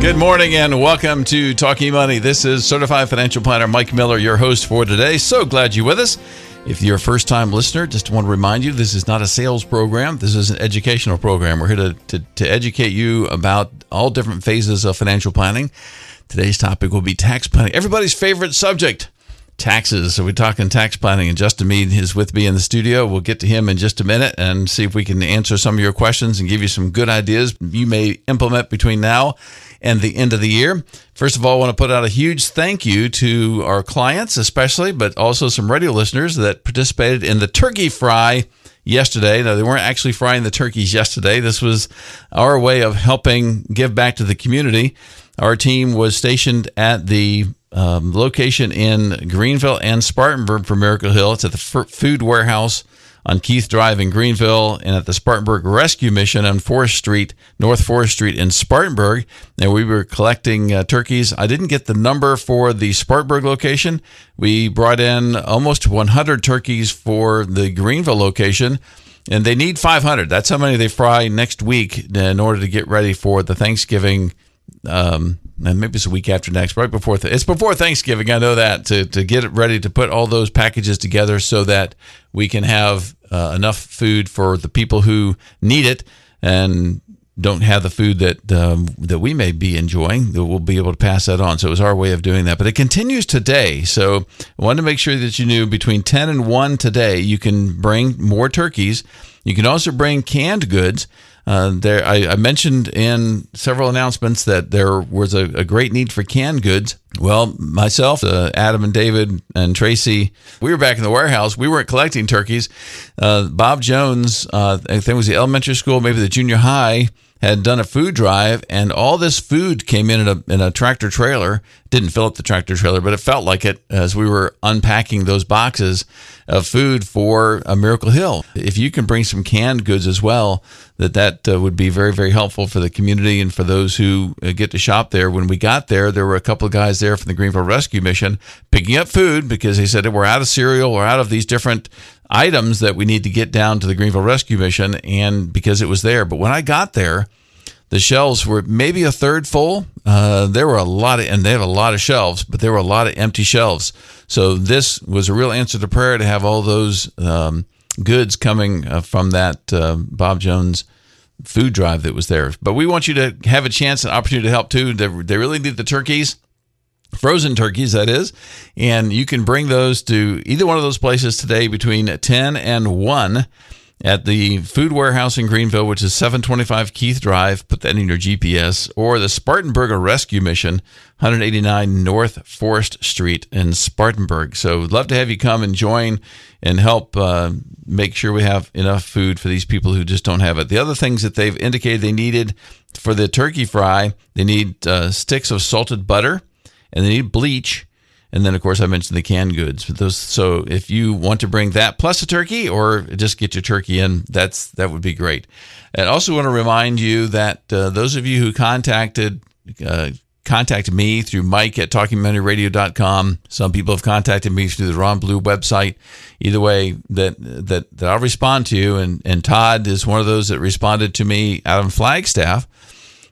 Good morning and welcome to Talking Money. This is certified financial planner Mike Miller, your host for today. So glad you're with us. If you're a first time listener, just want to remind you this is not a sales program. This is an educational program. We're here to, to, to educate you about all different phases of financial planning. Today's topic will be tax planning, everybody's favorite subject taxes. So we're talking tax planning, and Justin Meade is with me in the studio. We'll get to him in just a minute and see if we can answer some of your questions and give you some good ideas you may implement between now and the end of the year. First of all, I want to put out a huge thank you to our clients, especially, but also some radio listeners that participated in the turkey fry yesterday. Now, they weren't actually frying the turkeys yesterday. This was our way of helping give back to the community. Our team was stationed at the um, location in Greenville and Spartanburg for Miracle Hill. It's at the Food Warehouse on Keith Drive in Greenville and at the Spartanburg Rescue Mission on Forest Street, North Forest Street in Spartanburg. And we were collecting uh, turkeys. I didn't get the number for the Spartanburg location. We brought in almost 100 turkeys for the Greenville location. And they need 500. That's how many they fry next week in order to get ready for the Thanksgiving um, and maybe it's a week after next, right before th- it's before Thanksgiving. I know that to to get it ready to put all those packages together so that we can have uh, enough food for the people who need it and don't have the food that um, that we may be enjoying. That we'll be able to pass that on. So it was our way of doing that. But it continues today. So I wanted to make sure that you knew between ten and one today, you can bring more turkeys. You can also bring canned goods. Uh, there, I, I, mentioned in several announcements that there was a, a great need for canned goods. Well, myself, uh, Adam, and David and Tracy, we were back in the warehouse. We weren't collecting turkeys. Uh, Bob Jones, uh, I think it was the elementary school, maybe the junior high had done a food drive, and all this food came in in a, in a tractor trailer. Didn't fill up the tractor trailer, but it felt like it as we were unpacking those boxes of food for a Miracle Hill. If you can bring some canned goods as well, that that uh, would be very very helpful for the community and for those who uh, get to shop there. When we got there, there were a couple of guys there from the Greenville Rescue Mission picking up food because they said we're out of cereal, we're out of these different items that we need to get down to the Greenville Rescue Mission, and because it was there. But when I got there, the shelves were maybe a third full. Uh, there were a lot of, and they have a lot of shelves, but there were a lot of empty shelves. So this was a real answer to prayer to have all those um, goods coming uh, from that uh, Bob Jones food drive that was there. But we want you to have a chance, an opportunity to help too. They, they really need the turkeys frozen turkeys, that is. And you can bring those to either one of those places today between 10 and 1 at the Food Warehouse in Greenville, which is 725 Keith Drive. Put that in your GPS. Or the Spartanburg Rescue Mission, 189 North Forest Street in Spartanburg. So we'd love to have you come and join and help uh, make sure we have enough food for these people who just don't have it. The other things that they've indicated they needed for the turkey fry, they need uh, sticks of salted butter and they need bleach. And then, of course, I mentioned the canned goods. Those, so if you want to bring that plus a turkey, or just get your turkey in, that's that would be great. And also want to remind you that uh, those of you who contacted uh, contacted me through Mike at TalkingMoneyRadio.com. Some people have contacted me through the Ron Blue website. Either way, that that that I'll respond to you. And and Todd is one of those that responded to me out of Flagstaff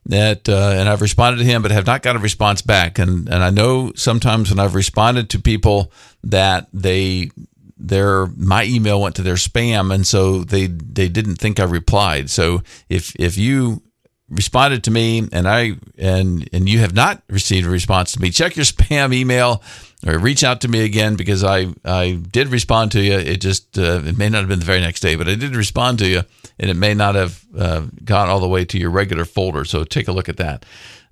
that uh, and I've responded to him, but have not got a response back. And and I know sometimes when I've responded to people that they their my email went to their spam, and so they they didn't think I replied. So if if you responded to me and I and and you have not received a response to me, check your spam email or reach out to me again because I I did respond to you. It just uh, it may not have been the very next day, but I did respond to you and it may not have uh, gone all the way to your regular folder. So take a look at that.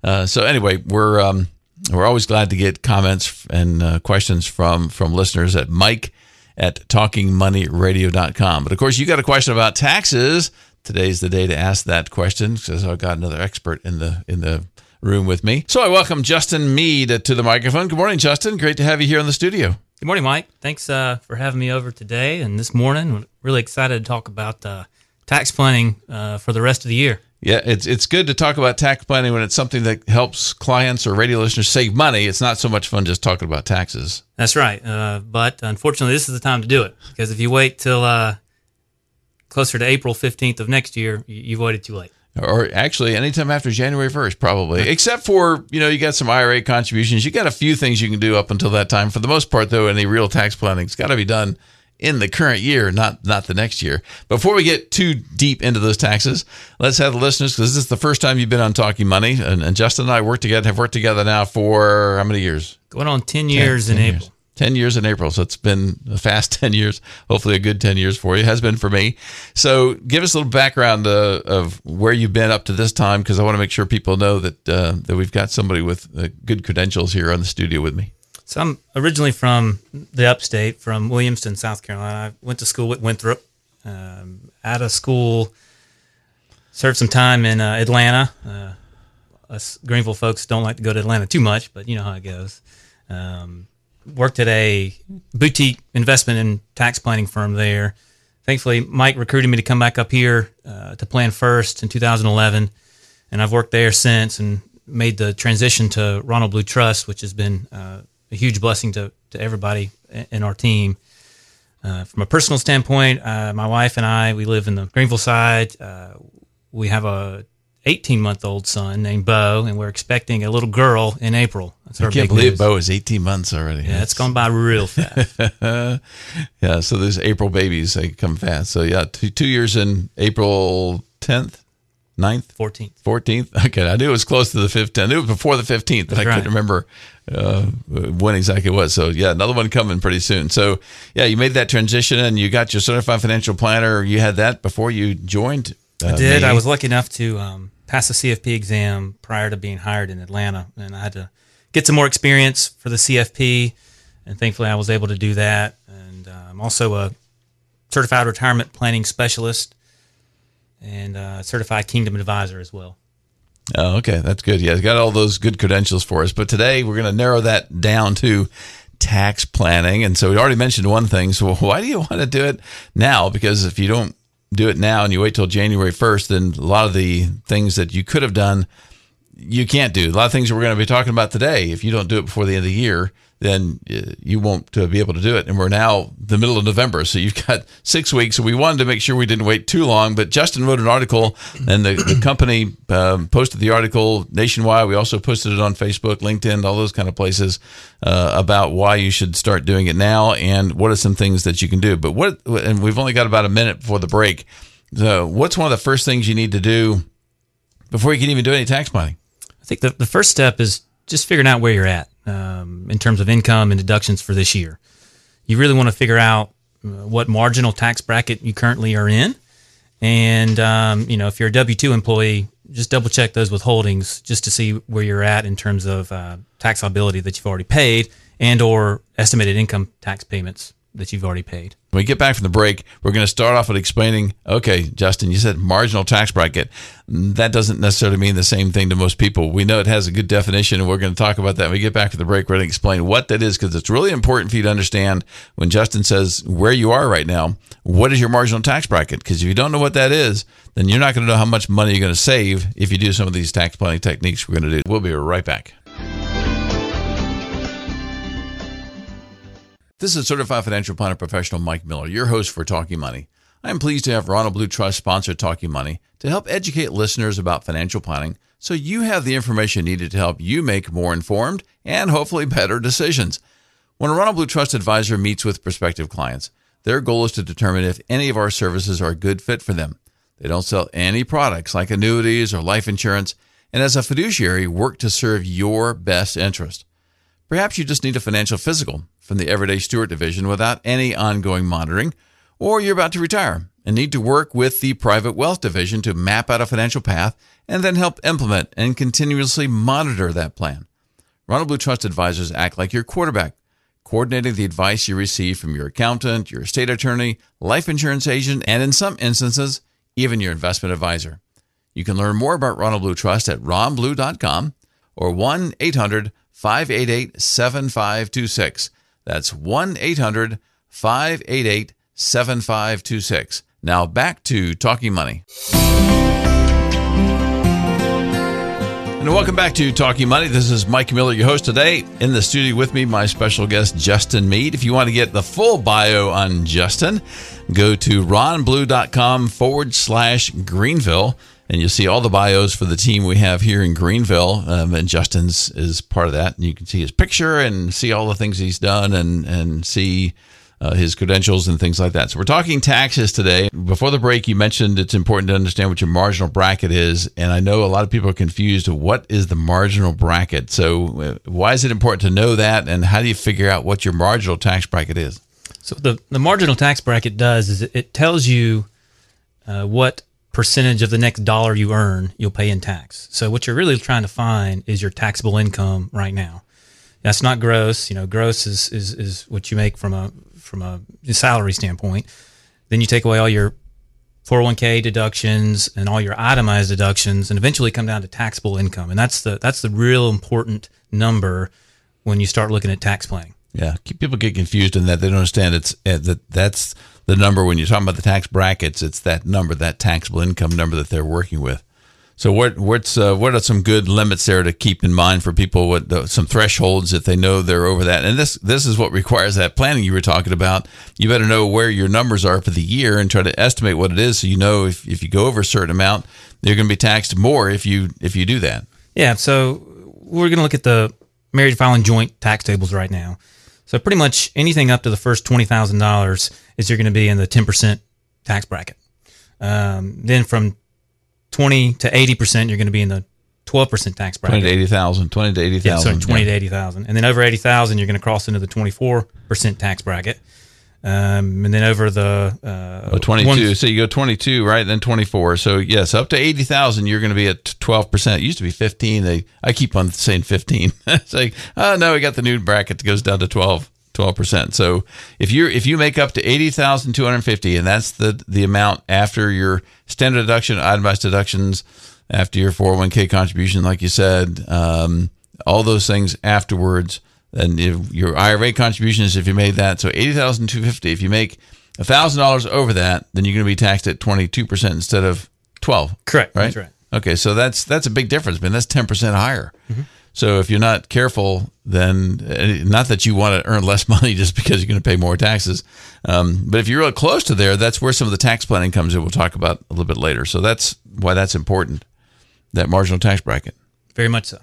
Uh, so anyway, we're um, we're always glad to get comments and uh, questions from from listeners at Mike at talkingmoneyradio.com. But of course, you got a question about taxes. Today's the day to ask that question because I've got another expert in the in the room with me. So I welcome Justin Meade to the microphone. Good morning, Justin. Great to have you here in the studio. Good morning, Mike. Thanks uh, for having me over today and this morning. Really excited to talk about uh, tax planning uh, for the rest of the year. Yeah, it's it's good to talk about tax planning when it's something that helps clients or radio listeners save money. It's not so much fun just talking about taxes. That's right. Uh, but unfortunately, this is the time to do it because if you wait till uh, closer to April fifteenth of next year, you've waited too late. Or actually anytime after January 1st, probably, except for, you know, you got some IRA contributions. You got a few things you can do up until that time. For the most part, though, any real tax planning's got to be done in the current year, not not the next year. Before we get too deep into those taxes, let's have the listeners because this is the first time you've been on Talking Money, and, and Justin and I work together, have worked together now for how many years? Going on 10 years 10 in years. April. 10 years in April. So it's been a fast 10 years, hopefully a good 10 years for you. Has been for me. So give us a little background uh, of where you've been up to this time because I want to make sure people know that uh, that we've got somebody with uh, good credentials here on the studio with me. So I'm originally from the upstate, from Williamston, South Carolina. I went to school at Winthrop. Um, out of school, served some time in uh, Atlanta. Uh, us Greenville folks don't like to go to Atlanta too much, but you know how it goes. Um, worked at a boutique investment and tax planning firm there. Thankfully, Mike recruited me to come back up here uh, to plan first in 2011, and I've worked there since and made the transition to Ronald Blue Trust, which has been uh, a huge blessing to, to everybody in our team. Uh, from a personal standpoint, uh, my wife and I, we live in the Greenville side. Uh, we have a 18 month old son named Bo, and we're expecting a little girl in April. That's our I can't big believe news. Bo is 18 months already. Yeah, it's gone by real fast. yeah, so there's April babies. They come fast. So yeah, two, two years in April 10th, 9th, 14th. 14th. Okay, I knew it was close to the 15th. I knew it was before the 15th, but I right. couldn't remember uh, when exactly it was. So yeah, another one coming pretty soon. So yeah, you made that transition and you got your certified financial planner. You had that before you joined. Uh, I did. me. I was lucky enough to um, pass the CFP exam prior to being hired in Atlanta, and I had to get some more experience for the CFP, and thankfully I was able to do that. And uh, I'm also a certified retirement planning specialist and uh, certified Kingdom advisor as well. Oh, okay, that's good. Yeah, it's got all those good credentials for us. But today we're going to narrow that down to tax planning. And so we already mentioned one thing. So why do you want to do it now? Because if you don't do it now and you wait till January 1st, then a lot of the things that you could have done, you can't do. A lot of things we're going to be talking about today, if you don't do it before the end of the year, then uh, you won't uh, be able to do it. And we're now the middle of November, so you've got six weeks. So we wanted to make sure we didn't wait too long. But Justin wrote an article, and the, the company um, posted the article nationwide. We also posted it on Facebook, LinkedIn, all those kind of places uh, about why you should start doing it now and what are some things that you can do. But what, and we've only got about a minute before the break. So, what's one of the first things you need to do before you can even do any tax planning? I think the, the first step is just figuring out where you're at um, in terms of income and deductions for this year. You really want to figure out uh, what marginal tax bracket you currently are in. And, um, you know, if you're a W 2 employee, just double check those withholdings just to see where you're at in terms of uh, tax liability that you've already paid and or estimated income tax payments that you've already paid. When we get back from the break, we're going to start off with explaining. Okay, Justin, you said marginal tax bracket. That doesn't necessarily mean the same thing to most people. We know it has a good definition, and we're going to talk about that. When we get back from the break, we're going to explain what that is because it's really important for you to understand when Justin says where you are right now. What is your marginal tax bracket? Because if you don't know what that is, then you're not going to know how much money you're going to save if you do some of these tax planning techniques we're going to do. We'll be right back. This is Certified Financial Planner Professional Mike Miller, your host for Talking Money. I am pleased to have Ronald Blue Trust sponsor Talking Money to help educate listeners about financial planning so you have the information needed to help you make more informed and hopefully better decisions. When a Ronald Blue Trust advisor meets with prospective clients, their goal is to determine if any of our services are a good fit for them. They don't sell any products like annuities or life insurance, and as a fiduciary, work to serve your best interest. Perhaps you just need a financial physical from the Everyday Steward Division without any ongoing monitoring, or you're about to retire and need to work with the Private Wealth Division to map out a financial path and then help implement and continuously monitor that plan. Ronald Blue Trust advisors act like your quarterback, coordinating the advice you receive from your accountant, your estate attorney, life insurance agent, and in some instances, even your investment advisor. You can learn more about Ronald Blue Trust at ronblue.com or 1 800 588 7526. That's 1 800 588 7526. Now back to Talking Money. And welcome back to Talking Money. This is Mike Miller, your host today. In the studio with me, my special guest, Justin Meade. If you want to get the full bio on Justin, go to ronblue.com forward slash Greenville. And you'll see all the bios for the team we have here in Greenville. Um, and Justin's is part of that, and you can see his picture and see all the things he's done, and and see. Uh, his credentials and things like that. So we're talking taxes today. Before the break, you mentioned it's important to understand what your marginal bracket is, and I know a lot of people are confused. What is the marginal bracket? So uh, why is it important to know that, and how do you figure out what your marginal tax bracket is? So the the marginal tax bracket does is it, it tells you uh, what percentage of the next dollar you earn you'll pay in tax. So what you're really trying to find is your taxable income right now. That's not gross. You know, gross is is, is what you make from a from a salary standpoint. Then you take away all your 401k deductions and all your itemized deductions, and eventually come down to taxable income. And that's the that's the real important number when you start looking at tax planning. Yeah, people get confused in that they don't understand it's uh, that that's the number when you're talking about the tax brackets. It's that number, that taxable income number that they're working with. So what what's uh, what are some good limits there to keep in mind for people? What uh, some thresholds if they know they're over that? And this this is what requires that planning you were talking about. You better know where your numbers are for the year and try to estimate what it is, so you know if, if you go over a certain amount, you're going to be taxed more if you if you do that. Yeah. So we're going to look at the married filing joint tax tables right now. So pretty much anything up to the first twenty thousand dollars is you're going to be in the ten percent tax bracket. Um, then from 20 to 80%, you're going to be in the 12% tax bracket. 20 to 80,000, 20 to 80,000. Yeah, sorry, 20 yeah. to 80,000. And then over 80,000, you're going to cross into the 24% tax bracket. Um, and then over the uh, oh, 22. One, so you go 22, right? Then 24. So yes, up to 80,000, you're going to be at 12%. It used to be 15. They, I keep on saying 15. it's like, oh no, we got the new bracket that goes down to 12. 12%. So if you if you make up to 80,250 and that's the the amount after your standard deduction, itemized deductions, after your 401k contribution like you said, um, all those things afterwards, and if your IRA contributions if you made that, so 80,250 if you make $1,000 over that, then you're going to be taxed at 22% instead of 12. Correct. Right? That's right. Okay, so that's that's a big difference, man. That's 10% higher. Mm-hmm. So if you're not careful, then uh, not that you want to earn less money just because you're going to pay more taxes, um, but if you're real close to there, that's where some of the tax planning comes in. We'll talk about a little bit later. So that's why that's important. That marginal tax bracket. Very much so.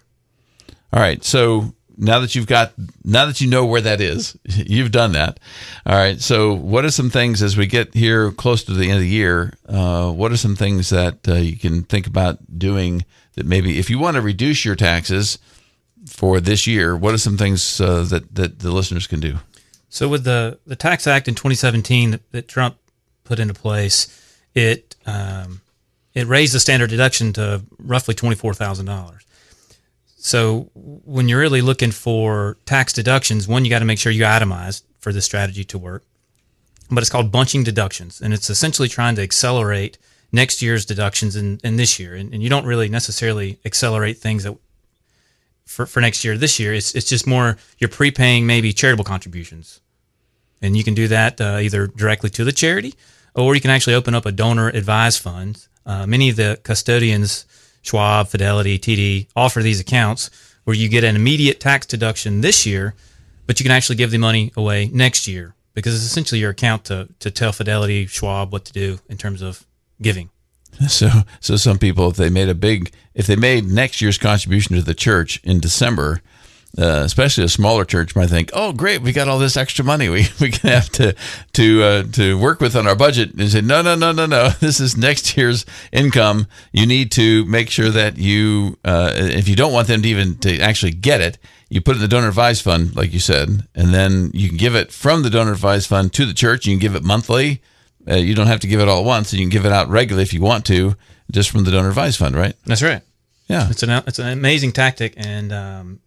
All right. So now that you've got, now that you know where that is, you've done that. All right. So what are some things as we get here close to the end of the year? Uh, what are some things that uh, you can think about doing that maybe if you want to reduce your taxes? For this year, what are some things uh, that that the listeners can do? So, with the the Tax Act in 2017 that, that Trump put into place, it um, it raised the standard deduction to roughly twenty four thousand dollars. So, when you're really looking for tax deductions, one you got to make sure you itemize for this strategy to work. But it's called bunching deductions, and it's essentially trying to accelerate next year's deductions in, this year. And, and you don't really necessarily accelerate things that for, for next year. This year, it's it's just more you're prepaying maybe charitable contributions, and you can do that uh, either directly to the charity, or you can actually open up a donor advised fund. Uh, many of the custodians, Schwab, Fidelity, TD, offer these accounts where you get an immediate tax deduction this year, but you can actually give the money away next year because it's essentially your account to to tell Fidelity, Schwab what to do in terms of giving. So, so some people, if they made a big, if they made next year's contribution to the church in December, uh, especially a smaller church, might think, "Oh, great, we got all this extra money we we can have to to uh, to work with on our budget." And say, "No, no, no, no, no. This is next year's income. You need to make sure that you, uh, if you don't want them to even to actually get it, you put it in the donor advised fund, like you said, and then you can give it from the donor advised fund to the church. You can give it monthly." Uh, you don't have to give it all at once. And you can give it out regularly if you want to, just from the donor advised fund, right? That's right. Yeah, it's an it's an amazing tactic, and um,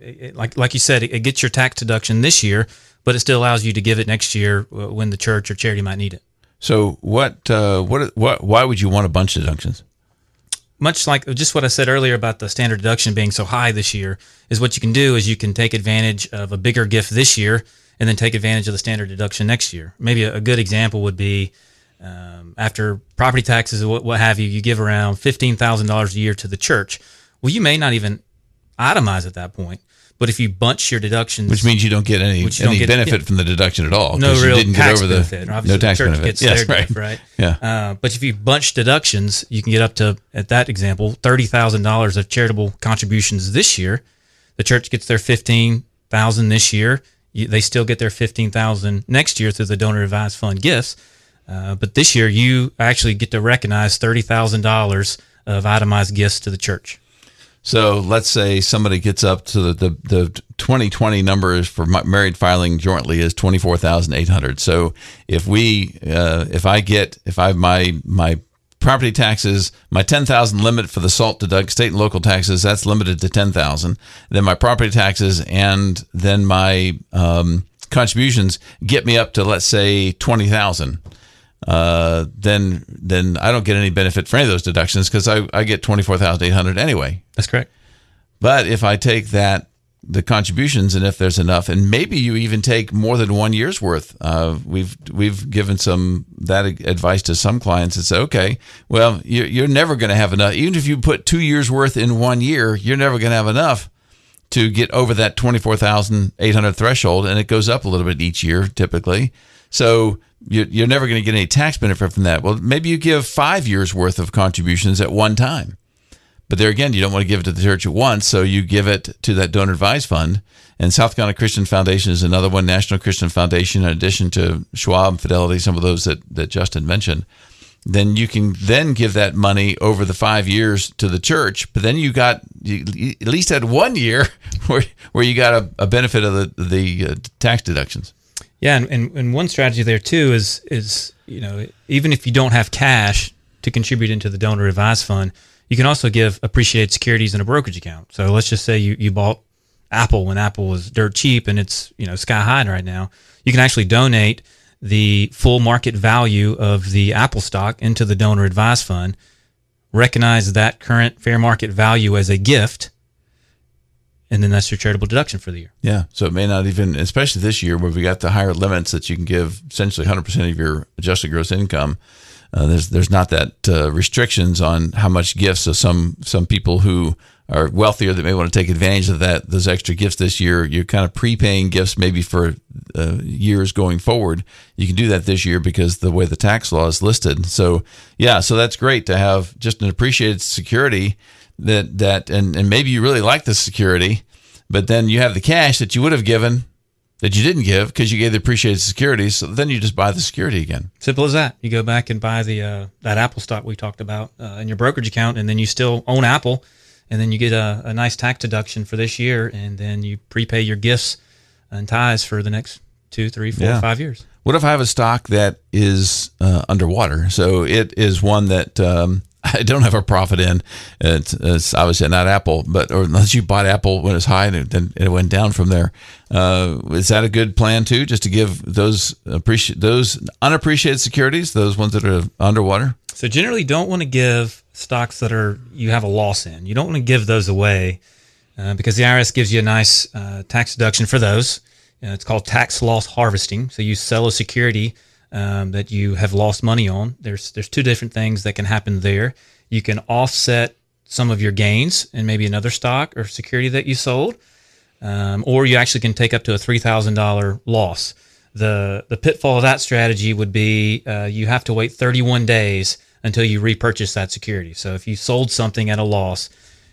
it, it, like like you said, it, it, gets your tax deduction this year, but it still allows you to give it next year uh, when the church or charity might need it. So what uh, what what why would you want a bunch of deductions? Much like just what I said earlier about the standard deduction being so high this year, is what you can do is you can take advantage of a bigger gift this year and then take advantage of the standard deduction next year. Maybe a, a good example would be um, after property taxes, what, what have you, you give around $15,000 a year to the church. Well, you may not even itemize at that point, But if you bunch your deductions, which means you don't get any don't any get- benefit from the deduction at all. no real you didn't tax get over the benefit. Obviously, no tax the church benefit. gets yes, right. gift, right? Yeah. Uh, but if you bunch deductions, you can get up to, at that example, thirty thousand dollars of charitable contributions this year. The church gets their fifteen thousand this year. They still get their fifteen thousand next year through the donor advised fund gifts. Uh, but this year, you actually get to recognize thirty thousand dollars of itemized gifts to the church. So let's say somebody gets up to the the, the 2020 numbers for married filing jointly is 24,800. So if we uh, if I get if I my my property taxes my 10,000 limit for the SALT deduct state and local taxes that's limited to 10,000. Then my property taxes and then my um, contributions get me up to let's say 20,000 uh, then then I don't get any benefit for any of those deductions because I, I get twenty four thousand eight hundred anyway. That's correct. But if I take that the contributions and if there's enough, and maybe you even take more than one year's worth. Uh, we've we've given some that advice to some clients and say, okay, well you're, you're never going to have enough. Even if you put two years worth in one year, you're never going to have enough to get over that 24,800 threshold and it goes up a little bit each year typically. So you're, you're never going to get any tax benefit from that. Well, maybe you give five years worth of contributions at one time. But there again, you don't want to give it to the church at once, so you give it to that donor advised fund. And South Carolina Christian Foundation is another one, National Christian Foundation, in addition to Schwab, Fidelity, some of those that, that Justin mentioned. Then you can then give that money over the five years to the church. But then you got you at least had one year where where you got a, a benefit of the the uh, tax deductions. Yeah, and, and, and one strategy there too is is you know even if you don't have cash to contribute into the donor advised fund, you can also give appreciated securities in a brokerage account. So let's just say you, you bought Apple when Apple was dirt cheap and it's you know sky high right now. You can actually donate the full market value of the Apple stock into the donor advised fund, recognize that current fair market value as a gift, and then that's your charitable deduction for the year. Yeah. So it may not even, especially this year where we got the higher limits that you can give essentially 100% of your adjusted gross income. Uh, there's there's not that uh, restrictions on how much gifts. So some some people who are wealthier that may want to take advantage of that those extra gifts this year. You're kind of prepaying gifts maybe for uh, years going forward. You can do that this year because the way the tax law is listed. So yeah, so that's great to have just an appreciated security that that and and maybe you really like the security, but then you have the cash that you would have given that you didn't give because you gave the appreciated security. So then you just buy the security again. Simple as that. You go back and buy the uh, that Apple stock we talked about uh, in your brokerage account, and then you still own Apple, and then you get a, a nice tax deduction for this year, and then you prepay your gifts and ties for the next two, three, four, Yeah. five years. What if I have a stock that is uh, underwater? So it is one that um, I don't have a profit in. It's, it's obviously not Apple, but or unless you bought Apple when it's high and it, then it went down from there. Uh, is that a good plan too? Just to give those appreciate those unappreciated securities, those ones that are underwater. So generally, don't want to give stocks that are you have a loss in. You don't want to give those away uh, because the IRS gives you a nice uh, tax deduction for those. It's called tax loss harvesting. So you sell a security um, that you have lost money on. There's there's two different things that can happen there. You can offset some of your gains in maybe another stock or security that you sold, um, or you actually can take up to a three thousand dollar loss. The the pitfall of that strategy would be uh, you have to wait 31 days until you repurchase that security. So if you sold something at a loss,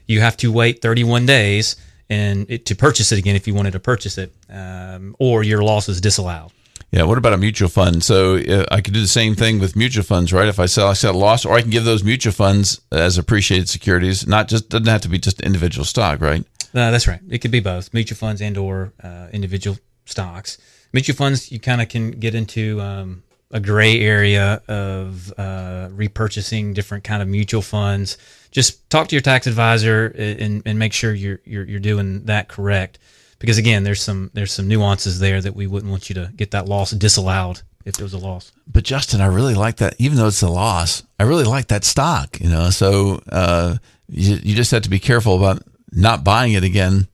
you have to wait 31 days and it, to purchase it again if you wanted to purchase it, um, or your loss is disallowed. Yeah. What about a mutual fund? So uh, I could do the same thing with mutual funds, right? If I sell, I sell a loss, or I can give those mutual funds as appreciated securities. Not just doesn't have to be just individual stock, right? Uh, that's right. It could be both mutual funds and or uh, individual stocks. Mutual funds, you kind of can get into um, a gray area of uh, repurchasing different kind of mutual funds. Just talk to your tax advisor and, and make sure you're, you're you're doing that correct. Because again, there's some there's some nuances there that we wouldn't want you to get that loss disallowed if there was a loss. but Justin, I really like that. Even though it's a loss, I really like that stock. You know, so uh, you, you just have to be careful about not buying it again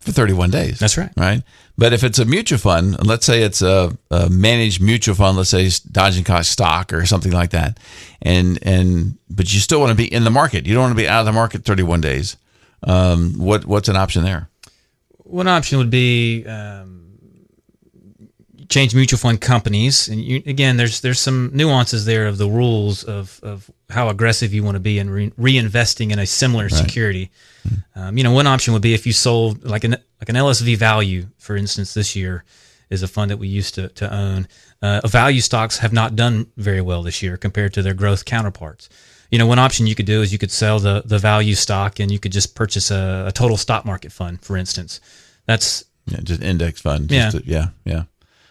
for 31 days. That's right. Right. But if it's a mutual fund, and let's say it's a, a managed mutual fund, let's say Dodge and Cox stock or something like that, and and but you still want to be in the market. You don't want to be out of the market 31 days. Um, what what's an option there? One option would be um, change mutual fund companies, and you, again, there's there's some nuances there of the rules of of how aggressive you want to be in re- reinvesting in a similar right. security. Um, you know, one option would be if you sold like an like an LSV value, for instance, this year is a fund that we used to to own. Uh, value stocks have not done very well this year compared to their growth counterparts. You know, one option you could do is you could sell the the value stock and you could just purchase a, a total stock market fund, for instance. That's yeah, just index fund. Just yeah, to, yeah, yeah.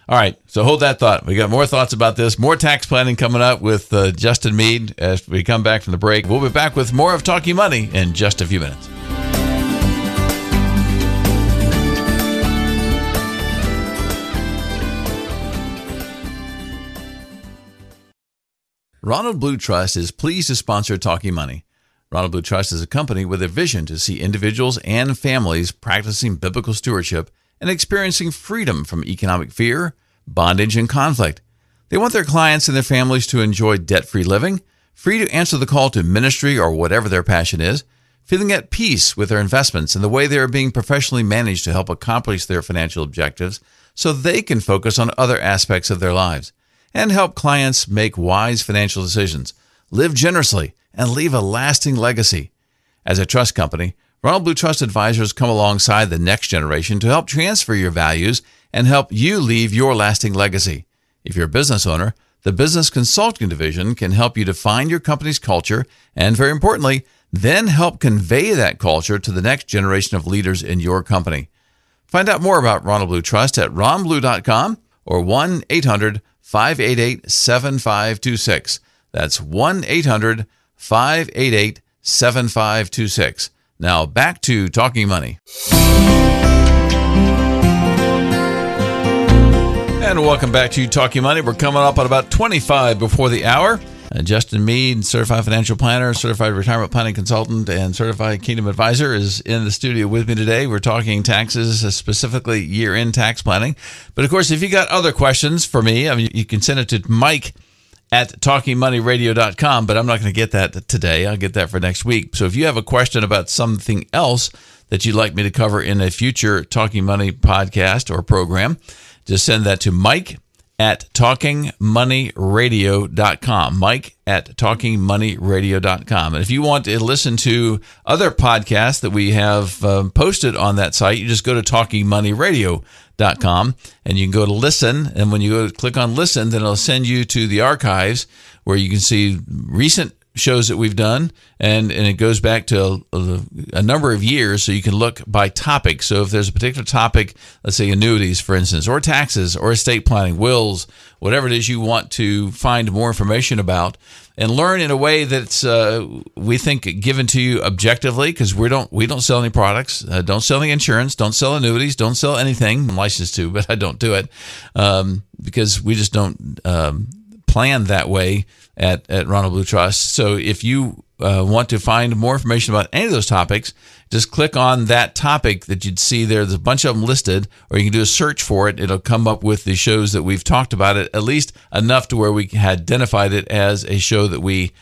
All right, so hold that thought. We got more thoughts about this, more tax planning coming up with uh, Justin Meade as we come back from the break. We'll be back with more of Talking Money in just a few minutes. Ronald Blue Trust is pleased to sponsor Talking Money. Ronald Blue Trust is a company with a vision to see individuals and families practicing biblical stewardship and experiencing freedom from economic fear, bondage, and conflict. They want their clients and their families to enjoy debt free living, free to answer the call to ministry or whatever their passion is, feeling at peace with their investments and the way they are being professionally managed to help accomplish their financial objectives so they can focus on other aspects of their lives and help clients make wise financial decisions, live generously, and leave a lasting legacy. As a trust company, Ronald Blue Trust advisors come alongside the next generation to help transfer your values and help you leave your lasting legacy. If you're a business owner, the Business Consulting Division can help you define your company's culture and, very importantly, then help convey that culture to the next generation of leaders in your company. Find out more about Ronald Blue Trust at ronblue.com or 1 800 588 7526. That's 1 800 588 7526. Now back to Talking Money. And welcome back to Talking Money. We're coming up at about 25 before the hour. Uh, Justin Meade, certified financial planner, certified retirement planning consultant, and certified kingdom advisor, is in the studio with me today. We're talking taxes, uh, specifically year end tax planning. But of course, if you got other questions for me, I mean, you can send it to Mike at talkingmoneyradio.com, but I'm not going to get that today. I'll get that for next week. So if you have a question about something else that you'd like me to cover in a future Talking Money podcast or program, just send that to Mike at talkingmoneyradio.com. Mike at talkingmoneyradio.com. And if you want to listen to other podcasts that we have um, posted on that site, you just go to talkingmoneyradio.com and you can go to listen. And when you go to click on listen, then it'll send you to the archives where you can see recent shows that we've done, and, and it goes back to uh, a, a, number of years, so you can look by topic. So if there's a particular topic, let's say annuities, for instance, or taxes, or estate planning, wills, whatever it is you want to find more information about, and learn in a way that's uh, we think given to you objectively, because we don't we don't sell any products, uh, don't sell any insurance, don't sell annuities, don't sell anything. I'm licensed to, but I don't do it um, because we just don't um, plan that way at, at Ronald Blue Trust. So if you uh, want to find more information about any of those topics, just click on that topic that you'd see there. There's a bunch of them listed, or you can do a search for it. It'll come up with the shows that we've talked about it, at least enough to where we had identified it as a show that we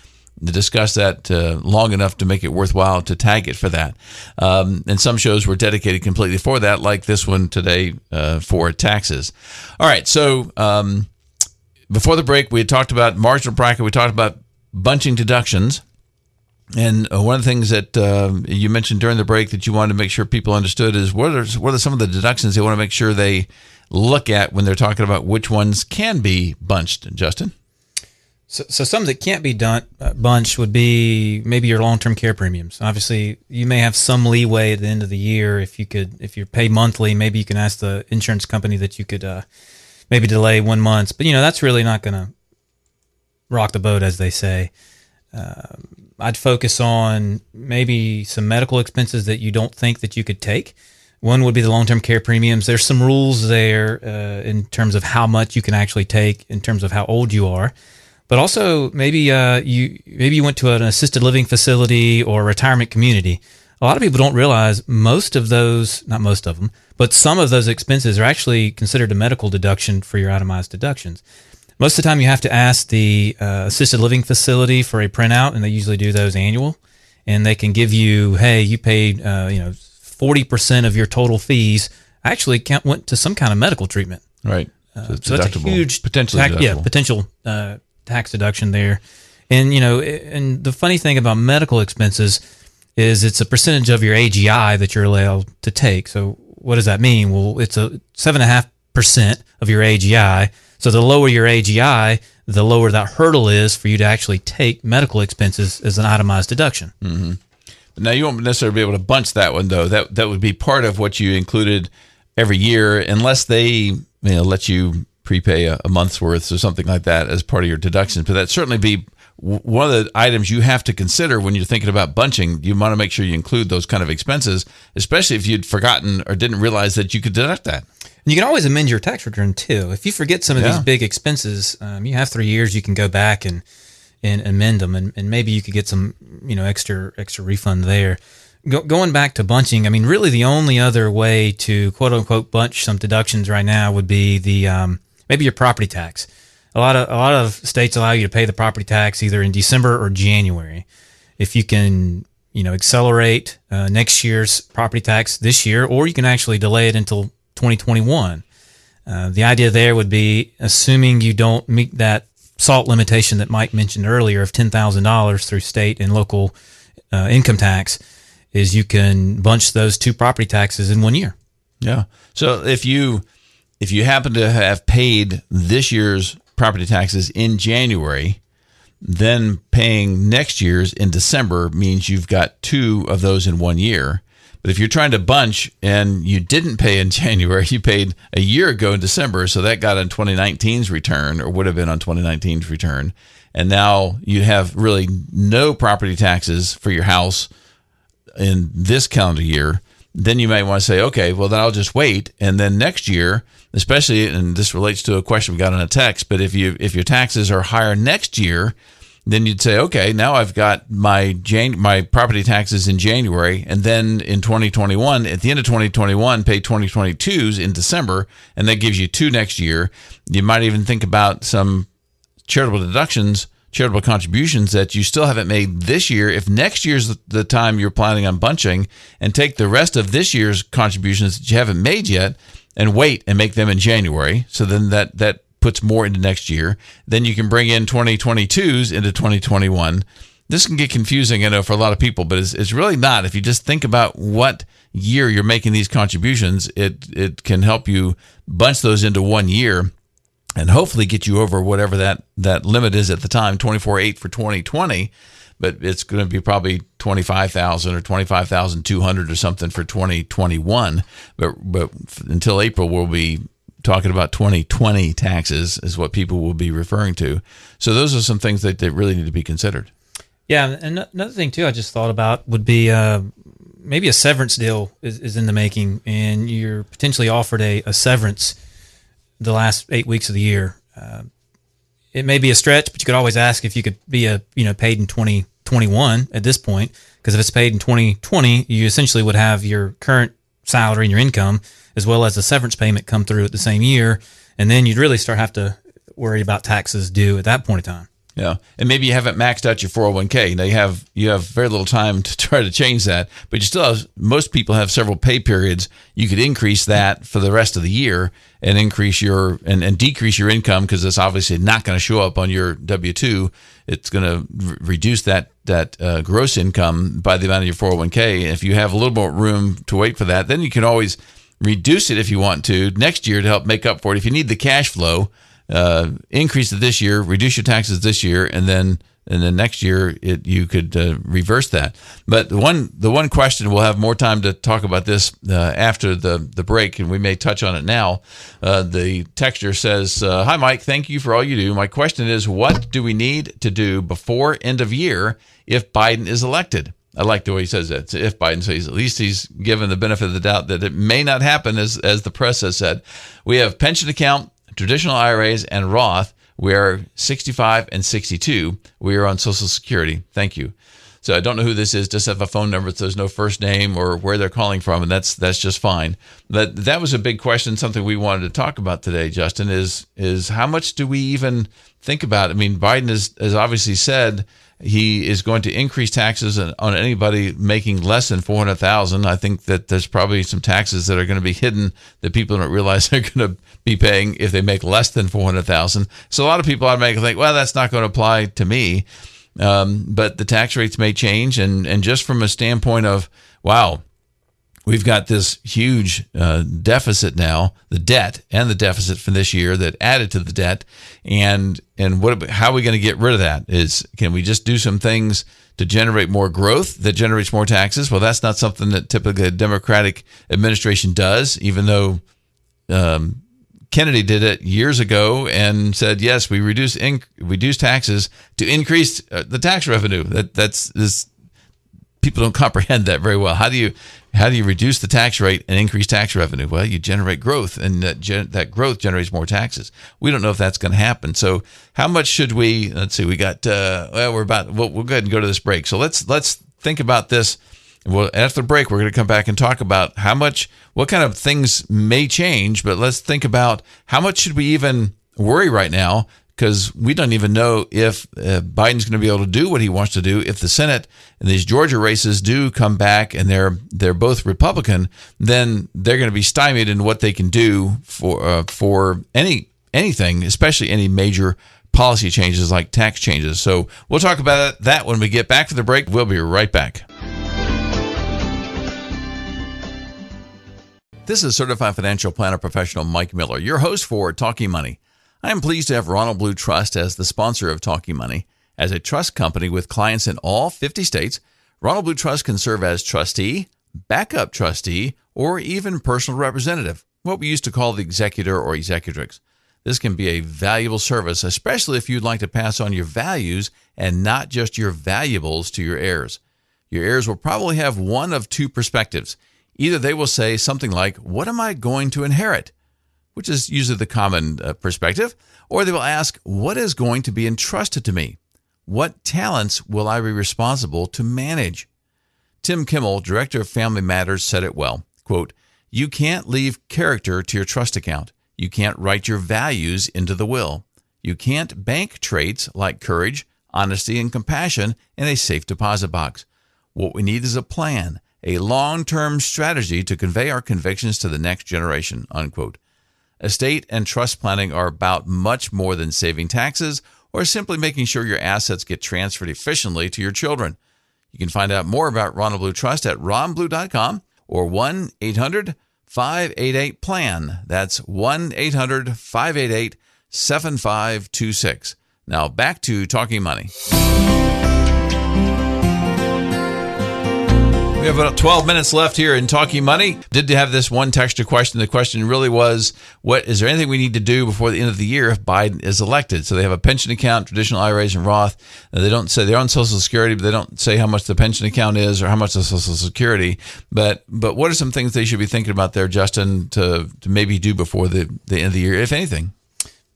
discussed that uh, long enough to make it worthwhile to tag it for that. Um, and some shows were dedicated completely for that, like this one today uh, for taxes. All right, so. Um, before the break, we had talked about marginal bracket. We talked about bunching deductions. And uh, one of the things that uh, you mentioned during the break that you wanted to make sure people understood is what are, what are some of the deductions they want to make sure they look at when they're talking about which ones can be bunched, Justin? So, so some that can't be done uh, bunched would be maybe your long-term care premiums. Obviously, you may have some leeway at the end of the year if you could if you're paid monthly. Maybe you can ask the insurance company that you could uh, maybe delay one month. But you know that's really not going to rock the boat, as they say. Uh, I'd focus on maybe some medical expenses that you don't think that you could take. One would be the long-term care premiums. There's some rules there uh, in terms of how much you can actually take, in terms of how old you are, but also maybe uh, you maybe you went to an assisted living facility or a retirement community. A lot of people don't realize most of those, not most of them, but some of those expenses are actually considered a medical deduction for your itemized deductions. Most of the time, you have to ask the uh, assisted living facility for a printout, and they usually do those annual. And they can give you, hey, you paid, uh, you know, forty percent of your total fees actually count, went to some kind of medical treatment. Right. So, so that's a huge potential, tax, yeah, potential uh, tax deduction there. And you know, and the funny thing about medical expenses is it's a percentage of your AGI that you're allowed to take. So what does that mean? Well, it's a seven and a half percent of your AGI. So the lower your AGI, the lower that hurdle is for you to actually take medical expenses as an itemized deduction. Mm-hmm. Now you won't necessarily be able to bunch that one though. That that would be part of what you included every year, unless they you know let you prepay a, a month's worth or something like that as part of your deductions. But that certainly be one of the items you have to consider when you're thinking about bunching. You want to make sure you include those kind of expenses, especially if you'd forgotten or didn't realize that you could deduct that. And you can always amend your tax return too. If you forget some of yeah. these big expenses, um, you have three years. You can go back and and amend them, and, and maybe you could get some you know extra extra refund there. Go, going back to bunching, I mean, really the only other way to quote unquote bunch some deductions right now would be the um, maybe your property tax a lot of a lot of states allow you to pay the property tax either in December or January. If you can, you know, accelerate uh, next year's property tax this year, or you can actually delay it until 2021. Uh, the idea there would be assuming you don't meet that SALT limitation that Mike mentioned earlier of ten thousand dollars through state and local uh, income tax, is you can bunch those two property taxes in one year. Yeah. So if you if you happen to have paid this year's property taxes in January, then paying next year's in December means you've got two of those in one year. But if you're trying to bunch and you didn't pay in January, you paid a year ago in December, so that got on 2019's return or would have been on 2019's return. And now you have really no property taxes for your house in this calendar year. Then you might want to say, okay, well, then I'll just wait. And then next year, especially and this relates to a question we got in a text but if you if your taxes are higher next year then you'd say okay now i've got my Jan- my property taxes in january and then in 2021 at the end of 2021 pay 2022s in december and that gives you two next year you might even think about some charitable deductions charitable contributions that you still haven't made this year if next year's the time you're planning on bunching and take the rest of this year's contributions that you haven't made yet and wait and make them in January. So then that that puts more into next year. Then you can bring in 2022s into 2021. This can get confusing, I know, for a lot of people, but it's, it's really not. If you just think about what year you're making these contributions, it it can help you bunch those into one year and hopefully get you over whatever that that limit is at the time, 24.8 for 2020 but it's going to be probably 25,000 or 25,200 or something for 2021. But, but until April, we'll be talking about 2020 taxes is what people will be referring to. So those are some things that, that really need to be considered. Yeah. And another thing too, I just thought about would be, uh, maybe a severance deal is, is in the making and you're potentially offered a, a severance the last eight weeks of the year. Uh, it may be a stretch, but you could always ask if you could be a you know paid in 2021 at this point because if it's paid in 2020, you essentially would have your current salary and your income as well as a severance payment come through at the same year, and then you'd really start have to worry about taxes due at that point in time. Yeah, and maybe you haven't maxed out your 401k. Now you have you have very little time to try to change that, but you still have. Most people have several pay periods. You could increase that for the rest of the year and increase your and, and decrease your income because it's obviously not going to show up on your W two. It's going to r- reduce that that uh, gross income by the amount of your 401k. And if you have a little more room to wait for that, then you can always reduce it if you want to next year to help make up for it. If you need the cash flow uh, increase it this year, reduce your taxes this year, and then and then next year it you could uh, reverse that. But the one the one question we'll have more time to talk about this uh, after the the break, and we may touch on it now. Uh, the texture says, uh, "Hi Mike, thank you for all you do. My question is, what do we need to do before end of year if Biden is elected?" I like the way he says that. If Biden says, at least he's given the benefit of the doubt that it may not happen, as as the press has said. We have pension account traditional IRAs and Roth, we are 65 and 62. We are on Social Security. Thank you. So I don't know who this is. Just have a phone number. So there's no first name or where they're calling from, and that's that's just fine. But that was a big question. Something we wanted to talk about today, Justin, is is how much do we even think about? I mean, Biden has has obviously said he is going to increase taxes on anybody making less than 400,000. I think that there's probably some taxes that are going to be hidden that people don't realize they're going to be paying if they make less than 400,000. So a lot of people automatically think, well, that's not going to apply to me. Um, but the tax rates may change. And, and just from a standpoint of, wow, we've got this huge uh, deficit now, the debt and the deficit for this year that added to the debt, and and what how are we going to get rid of that? Is can we just do some things to generate more growth that generates more taxes? Well, that's not something that typically a Democratic administration does, even though. Um, Kennedy did it years ago and said, "Yes, we reduce in, reduce taxes to increase uh, the tax revenue." That that's this people don't comprehend that very well. How do you how do you reduce the tax rate and increase tax revenue? Well, you generate growth, and that gen- that growth generates more taxes. We don't know if that's going to happen. So, how much should we? Let's see. We got uh, well, we're about. We'll, we'll go ahead and go to this break. So let's let's think about this. Well, after the break, we're going to come back and talk about how much, what kind of things may change. But let's think about how much should we even worry right now because we don't even know if uh, Biden's going to be able to do what he wants to do. If the Senate and these Georgia races do come back and they're they're both Republican, then they're going to be stymied in what they can do for uh, for any anything, especially any major policy changes like tax changes. So we'll talk about that when we get back from the break. We'll be right back. This is certified financial planner professional Mike Miller, your host for Talking Money. I am pleased to have Ronald Blue Trust as the sponsor of Talking Money. As a trust company with clients in all 50 states, Ronald Blue Trust can serve as trustee, backup trustee, or even personal representative, what we used to call the executor or executrix. This can be a valuable service, especially if you'd like to pass on your values and not just your valuables to your heirs. Your heirs will probably have one of two perspectives. Either they will say something like, What am I going to inherit? Which is usually the common uh, perspective, or they will ask, What is going to be entrusted to me? What talents will I be responsible to manage? Tim Kimmel, Director of Family Matters, said it well. Quote, You can't leave character to your trust account. You can't write your values into the will. You can't bank traits like courage, honesty, and compassion in a safe deposit box. What we need is a plan, a long term strategy to convey our convictions to the next generation. Unquote. Estate and trust planning are about much more than saving taxes or simply making sure your assets get transferred efficiently to your children. You can find out more about Ronald Blue Trust at ronblue.com or 1 800 588 PLAN. That's 1 800 588 7526. Now back to Talking Money. We have about 12 minutes left here in Talking Money. Did have this one texture question. The question really was, what is there anything we need to do before the end of the year if Biden is elected? So they have a pension account, traditional IRAs and Roth. They don't say they're on Social Security, but they don't say how much the pension account is or how much the Social Security. But but what are some things they should be thinking about there, Justin, to, to maybe do before the, the end of the year, if anything?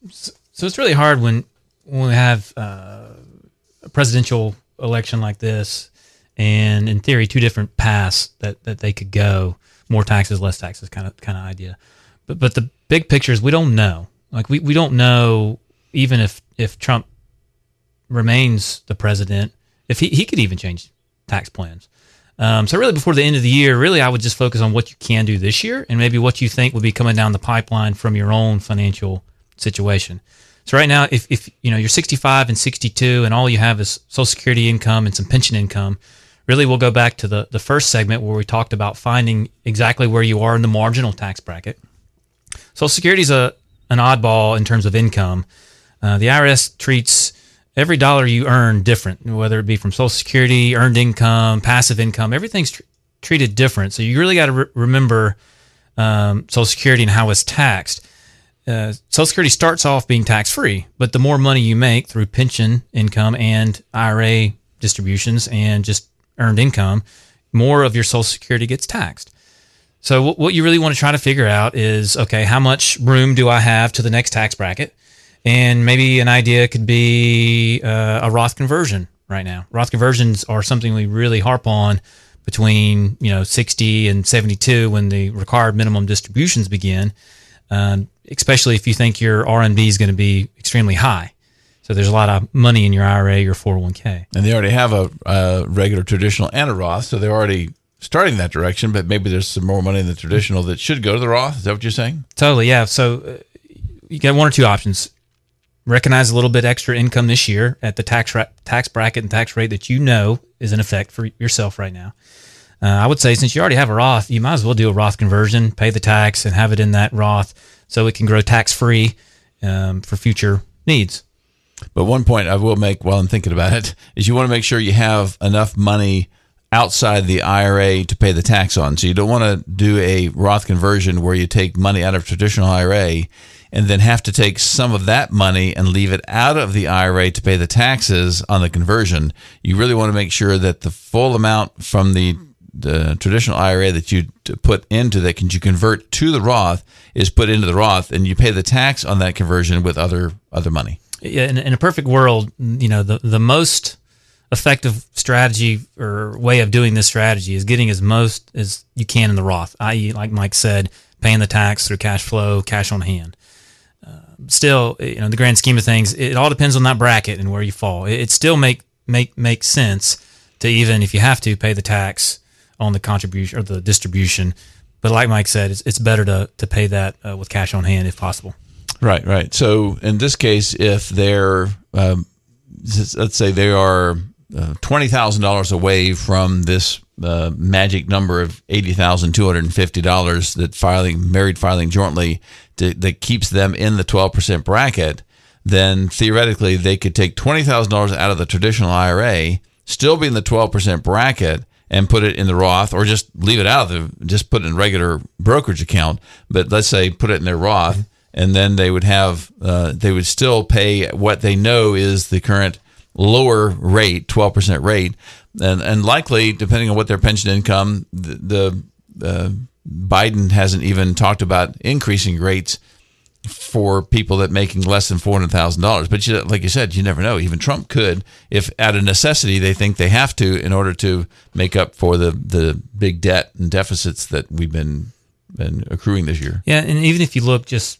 So, so it's really hard when when we have uh, a presidential election like this and in theory, two different paths that, that they could go more taxes, less taxes kind of kind of idea. But but the big picture is we don't know. Like we, we don't know even if if Trump remains the president, if he, he could even change tax plans. Um, so really before the end of the year, really I would just focus on what you can do this year and maybe what you think would be coming down the pipeline from your own financial situation. So right now, if, if you know you're 65 and 62 and all you have is Social Security income and some pension income, really we'll go back to the, the first segment where we talked about finding exactly where you are in the marginal tax bracket. Social Security is a an oddball in terms of income. Uh, the IRS treats every dollar you earn different, whether it be from Social Security, earned income, passive income. Everything's tr- treated different. So you really got to re- remember um, Social Security and how it's taxed. Uh, Social Security starts off being tax free, but the more money you make through pension income and IRA distributions and just earned income, more of your Social Security gets taxed. So what you really want to try to figure out is okay, how much room do I have to the next tax bracket? And maybe an idea could be uh, a Roth conversion right now. Roth conversions are something we really harp on between you know 60 and 72 when the required minimum distributions begin, um, especially if you think your RMD is going to be extremely high. So there's a lot of money in your IRA, your 401k. And they already have a, a regular traditional and a Roth, so they're already starting that direction. But maybe there's some more money in the traditional that should go to the Roth. Is that what you're saying? Totally, yeah. So uh, you got one or two options. Recognize a little bit extra income this year at the tax ra- tax bracket and tax rate that you know is in effect for yourself right now. Uh, I would say since you already have a Roth, you might as well do a Roth conversion, pay the tax, and have it in that Roth so it can grow tax free um, for future needs. But one point I will make while I'm thinking about it is you want to make sure you have enough money outside the IRA to pay the tax on. So you don't want to do a Roth conversion where you take money out of traditional IRA and then have to take some of that money and leave it out of the IRA to pay the taxes on the conversion. You really want to make sure that the full amount from the the traditional IRA that you put into that can you convert to the Roth is put into the Roth and you pay the tax on that conversion with other other money. In, in a perfect world, you know, the the most effective strategy or way of doing this strategy is getting as most as you can in the Roth, i.e., like Mike said, paying the tax through cash flow, cash on hand. Uh, still, you know, the grand scheme of things, it all depends on that bracket and where you fall. It, it still make make makes sense to even if you have to pay the tax on the contribution or the distribution. But like Mike said, it's, it's better to, to pay that uh, with cash on hand if possible. Right, right. So in this case, if they're, um, let's say they are uh, $20,000 away from this uh, magic number of $80,250 that filing, married filing jointly to, that keeps them in the 12% bracket, then theoretically they could take $20,000 out of the traditional IRA, still be in the 12% bracket, and put it in the Roth, or just leave it out of the, just put it in regular brokerage account. But let's say put it in their Roth. And then they would have uh, they would still pay what they know is the current lower rate, twelve percent rate, and and likely depending on what their pension income, the, the uh, Biden hasn't even talked about increasing rates for people that making less than four hundred thousand dollars. But you, like you said, you never know. Even Trump could, if out of necessity they think they have to in order to make up for the the big debt and deficits that we've been been accruing this year. Yeah, and even if you look just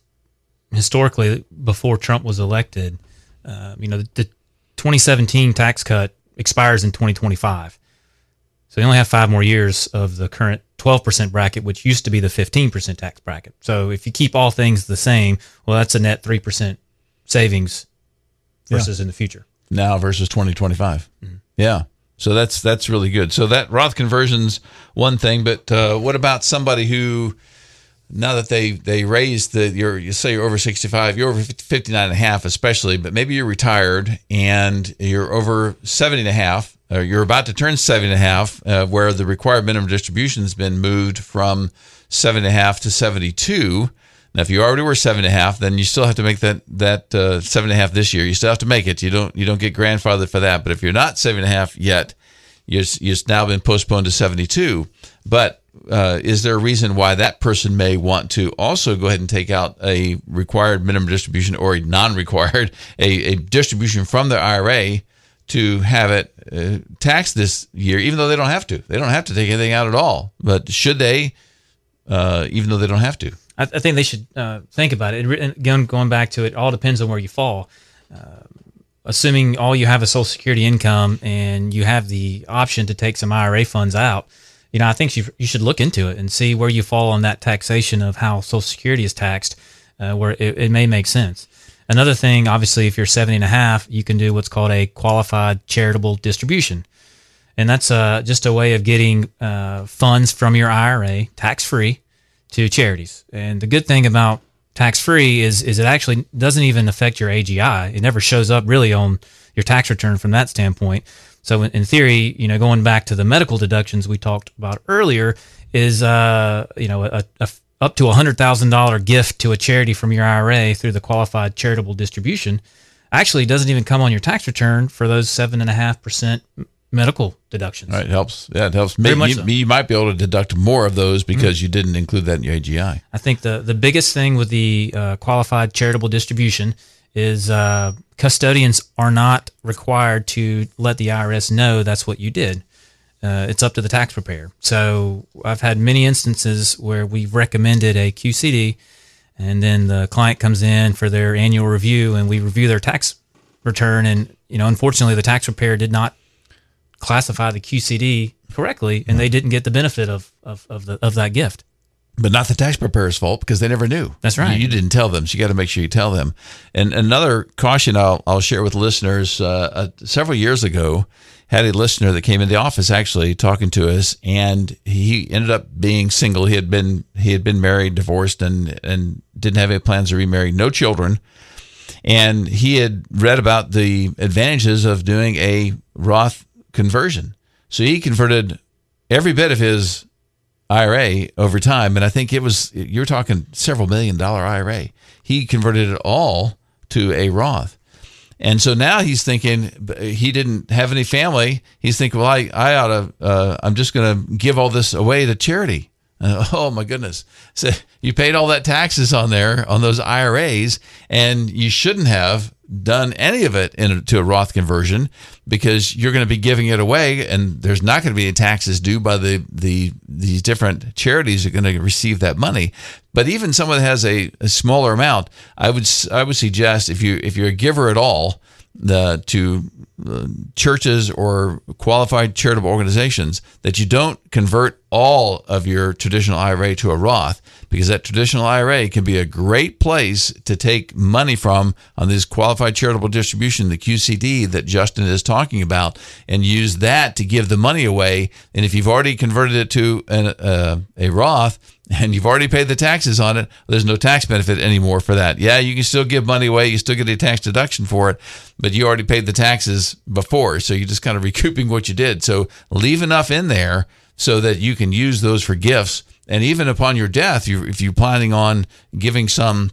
historically before Trump was elected, uh, you know the, the 2017 tax cut expires in 2025. So you only have five more years of the current 12% bracket, which used to be the 15% tax bracket. So if you keep all things the same, well, that's a net 3% savings versus yeah. in the future. Now versus 2025. Mm-hmm. Yeah. So that's that's really good. So that Roth conversion's one thing, but uh, what about somebody who now that they they raised the you're you say you're over 65 you're over 59 and a half especially but maybe you're retired and you're over 70 and a half uh, you're about to turn seven and a half, uh, where the required minimum distribution has been moved from seven and a half to 72. Now, if you already were seven and a half, then you still have to make that that uh, seven and a half this year. You still have to make it. You don't you don't get grandfathered for that. But if you're not seven and a half yet, you're, you're now been postponed to 72. But uh, is there a reason why that person may want to also go ahead and take out a required minimum distribution or a non-required a, a distribution from their IRA to have it uh, taxed this year, even though they don't have to. They don't have to take anything out at all. But should they, uh, even though they don't have to? I, I think they should uh, think about it. Again, going back to it, all depends on where you fall. Uh, assuming all you have is Social Security income and you have the option to take some IRA funds out, you know, I think you, you should look into it and see where you fall on that taxation of how Social Security is taxed, uh, where it, it may make sense. Another thing, obviously, if you're 70 and a half, you can do what's called a qualified charitable distribution. And that's uh, just a way of getting uh, funds from your IRA tax free to charities. And the good thing about tax free is, is it actually doesn't even affect your AGI. It never shows up really on your tax return from that standpoint. So in, in theory, you know, going back to the medical deductions we talked about earlier, is uh, you know a, a up to a $100,000 gift to a charity from your IRA through the qualified charitable distribution actually doesn't even come on your tax return for those 7.5% medical deductions. Right, it helps. Yeah, it helps. Maybe you, so. you, might be able to deduct more of those because mm-hmm. you didn't include that in your AGI. I think the, the biggest thing with the uh, qualified charitable distribution is uh, custodians are not required to let the IRS know that's what you did. Uh, it's up to the tax preparer. So I've had many instances where we've recommended a QCD, and then the client comes in for their annual review, and we review their tax return, and you know, unfortunately, the tax preparer did not classify the QCD correctly, and they didn't get the benefit of of of, the, of that gift. But not the tax preparer's fault because they never knew. That's right. You, you didn't tell them, so you got to make sure you tell them. And another caution I'll, I'll share with listeners: uh, uh, several years ago, had a listener that came in the office actually talking to us, and he ended up being single. He had been he had been married, divorced, and and didn't have any plans to remarry, no children, and he had read about the advantages of doing a Roth conversion. So he converted every bit of his IRA over time, and I think it was you're talking several million dollar IRA. He converted it all to a Roth. And so now he's thinking he didn't have any family. He's thinking, well, I, I ought to, uh, I'm just going to give all this away to charity. Uh, oh my goodness. So you paid all that taxes on there on those IRAs and you shouldn't have done any of it into a Roth conversion because you're going to be giving it away and there's not going to be any taxes due by the, the these different charities are going to receive that money. But even someone that has a, a smaller amount, I would I would suggest if you if you're a giver at all, the to churches or qualified charitable organizations that you don't convert all of your traditional IRA to a Roth because that traditional IRA can be a great place to take money from on this qualified charitable distribution, the QCD that Justin is talking about, and use that to give the money away. And if you've already converted it to an, uh, a Roth, and you've already paid the taxes on it, there's no tax benefit anymore for that. Yeah, you can still give money away, you still get a tax deduction for it, but you already paid the taxes before, so you're just kind of recouping what you did. So leave enough in there so that you can use those for gifts. And even upon your death, you, if you're planning on giving some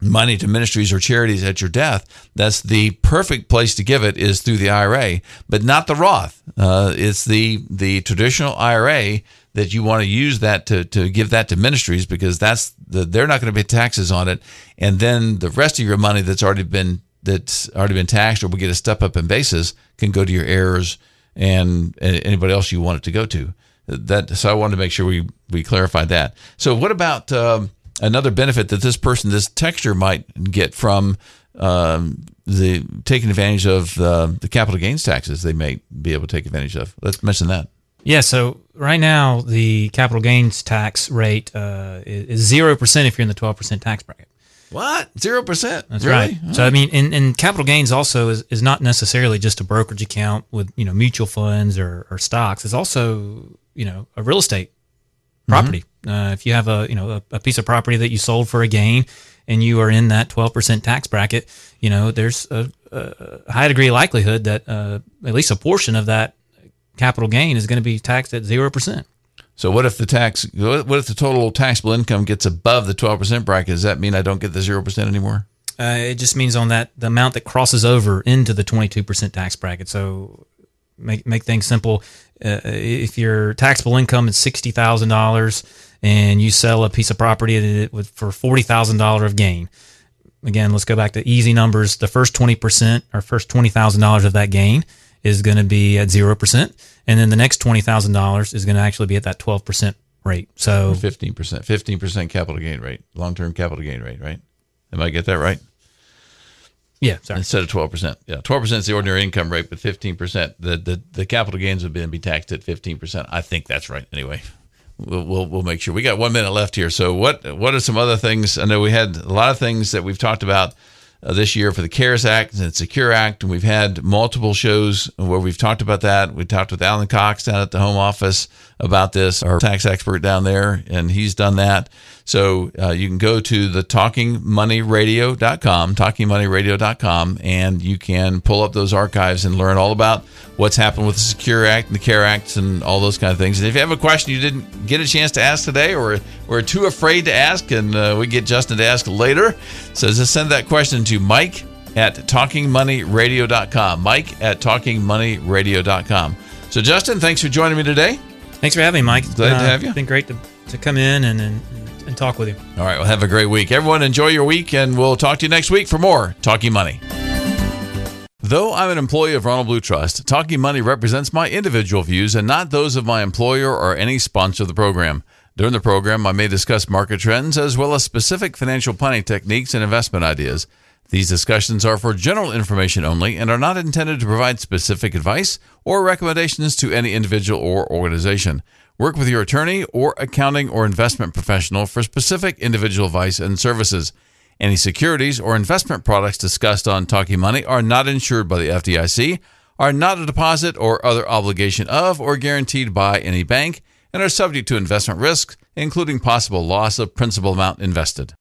money to ministries or charities at your death, that's the perfect place to give it is through the IRA, but not the Roth. Uh, it's the the traditional IRA that you want to use that to, to give that to ministries because that's the they're not going to pay taxes on it, and then the rest of your money that's already been that's already been taxed or will get a step up in basis can go to your heirs and, anybody else you want it to go to. That so I wanted to make sure we we clarified that. So what about um, another benefit that this person, this texture might get from um, the taking advantage of uh, the capital gains taxes they may be able to take advantage of. Let's mention that. Yeah, so right now the capital gains tax rate uh, is zero percent if you're in the twelve percent tax bracket. What zero percent? That's really? right. So I mean, and, and capital gains also is, is not necessarily just a brokerage account with you know mutual funds or, or stocks. It's also you know a real estate property. Mm-hmm. Uh, if you have a you know a, a, piece of property that you sold for a gain and you are in that twelve percent tax bracket, you know there's a, a high degree of likelihood that uh, at least a portion of that capital gain is going to be taxed at zero percent. So what if the tax? What if the total taxable income gets above the twelve percent bracket? Does that mean I don't get the zero percent anymore? Uh, it just means on that the amount that crosses over into the twenty two percent tax bracket. So make make things simple. Uh, if your taxable income is sixty thousand dollars and you sell a piece of property with for forty thousand dollar of gain, again, let's go back to easy numbers. The first twenty percent or first twenty thousand dollars of that gain is going to be at zero percent, and then the next twenty thousand dollars is going to actually be at that twelve percent rate. So fifteen percent, fifteen percent capital gain rate, long term capital gain rate, right? Am I get that right? Yeah, sorry. Instead of twelve percent, yeah, twelve percent is the ordinary income rate, but fifteen percent, the, the the capital gains would be taxed at fifteen percent. I think that's right. Anyway, we'll, we'll we'll make sure. We got one minute left here. So what what are some other things? I know we had a lot of things that we've talked about uh, this year for the CARES Act and Secure Act, and we've had multiple shows where we've talked about that. We talked with Alan Cox down at the Home Office about this, our tax expert down there, and he's done that. So uh, you can go to the talkingmoneyradio.com, talkingmoneyradio.com, and you can pull up those archives and learn all about what's happened with the Secure Act and the CARE Acts and all those kind of things. And if you have a question you didn't get a chance to ask today or were too afraid to ask, and uh, we get Justin to ask later, so just send that question to Mike at talkingmoneyradio.com. Mike at talkingmoneyradio.com. So, Justin, thanks for joining me today. Thanks for having me, Mike. Glad uh, to have you. It's been great to, to come in and, and and talk with you. All right. Well, have a great week. Everyone, enjoy your week, and we'll talk to you next week for more Talking Money. Though I'm an employee of Ronald Blue Trust, Talking Money represents my individual views and not those of my employer or any sponsor of the program. During the program, I may discuss market trends as well as specific financial planning techniques and investment ideas. These discussions are for general information only and are not intended to provide specific advice or recommendations to any individual or organization. Work with your attorney or accounting or investment professional for specific individual advice and services. Any securities or investment products discussed on Talking Money are not insured by the FDIC, are not a deposit or other obligation of or guaranteed by any bank, and are subject to investment risks, including possible loss of principal amount invested.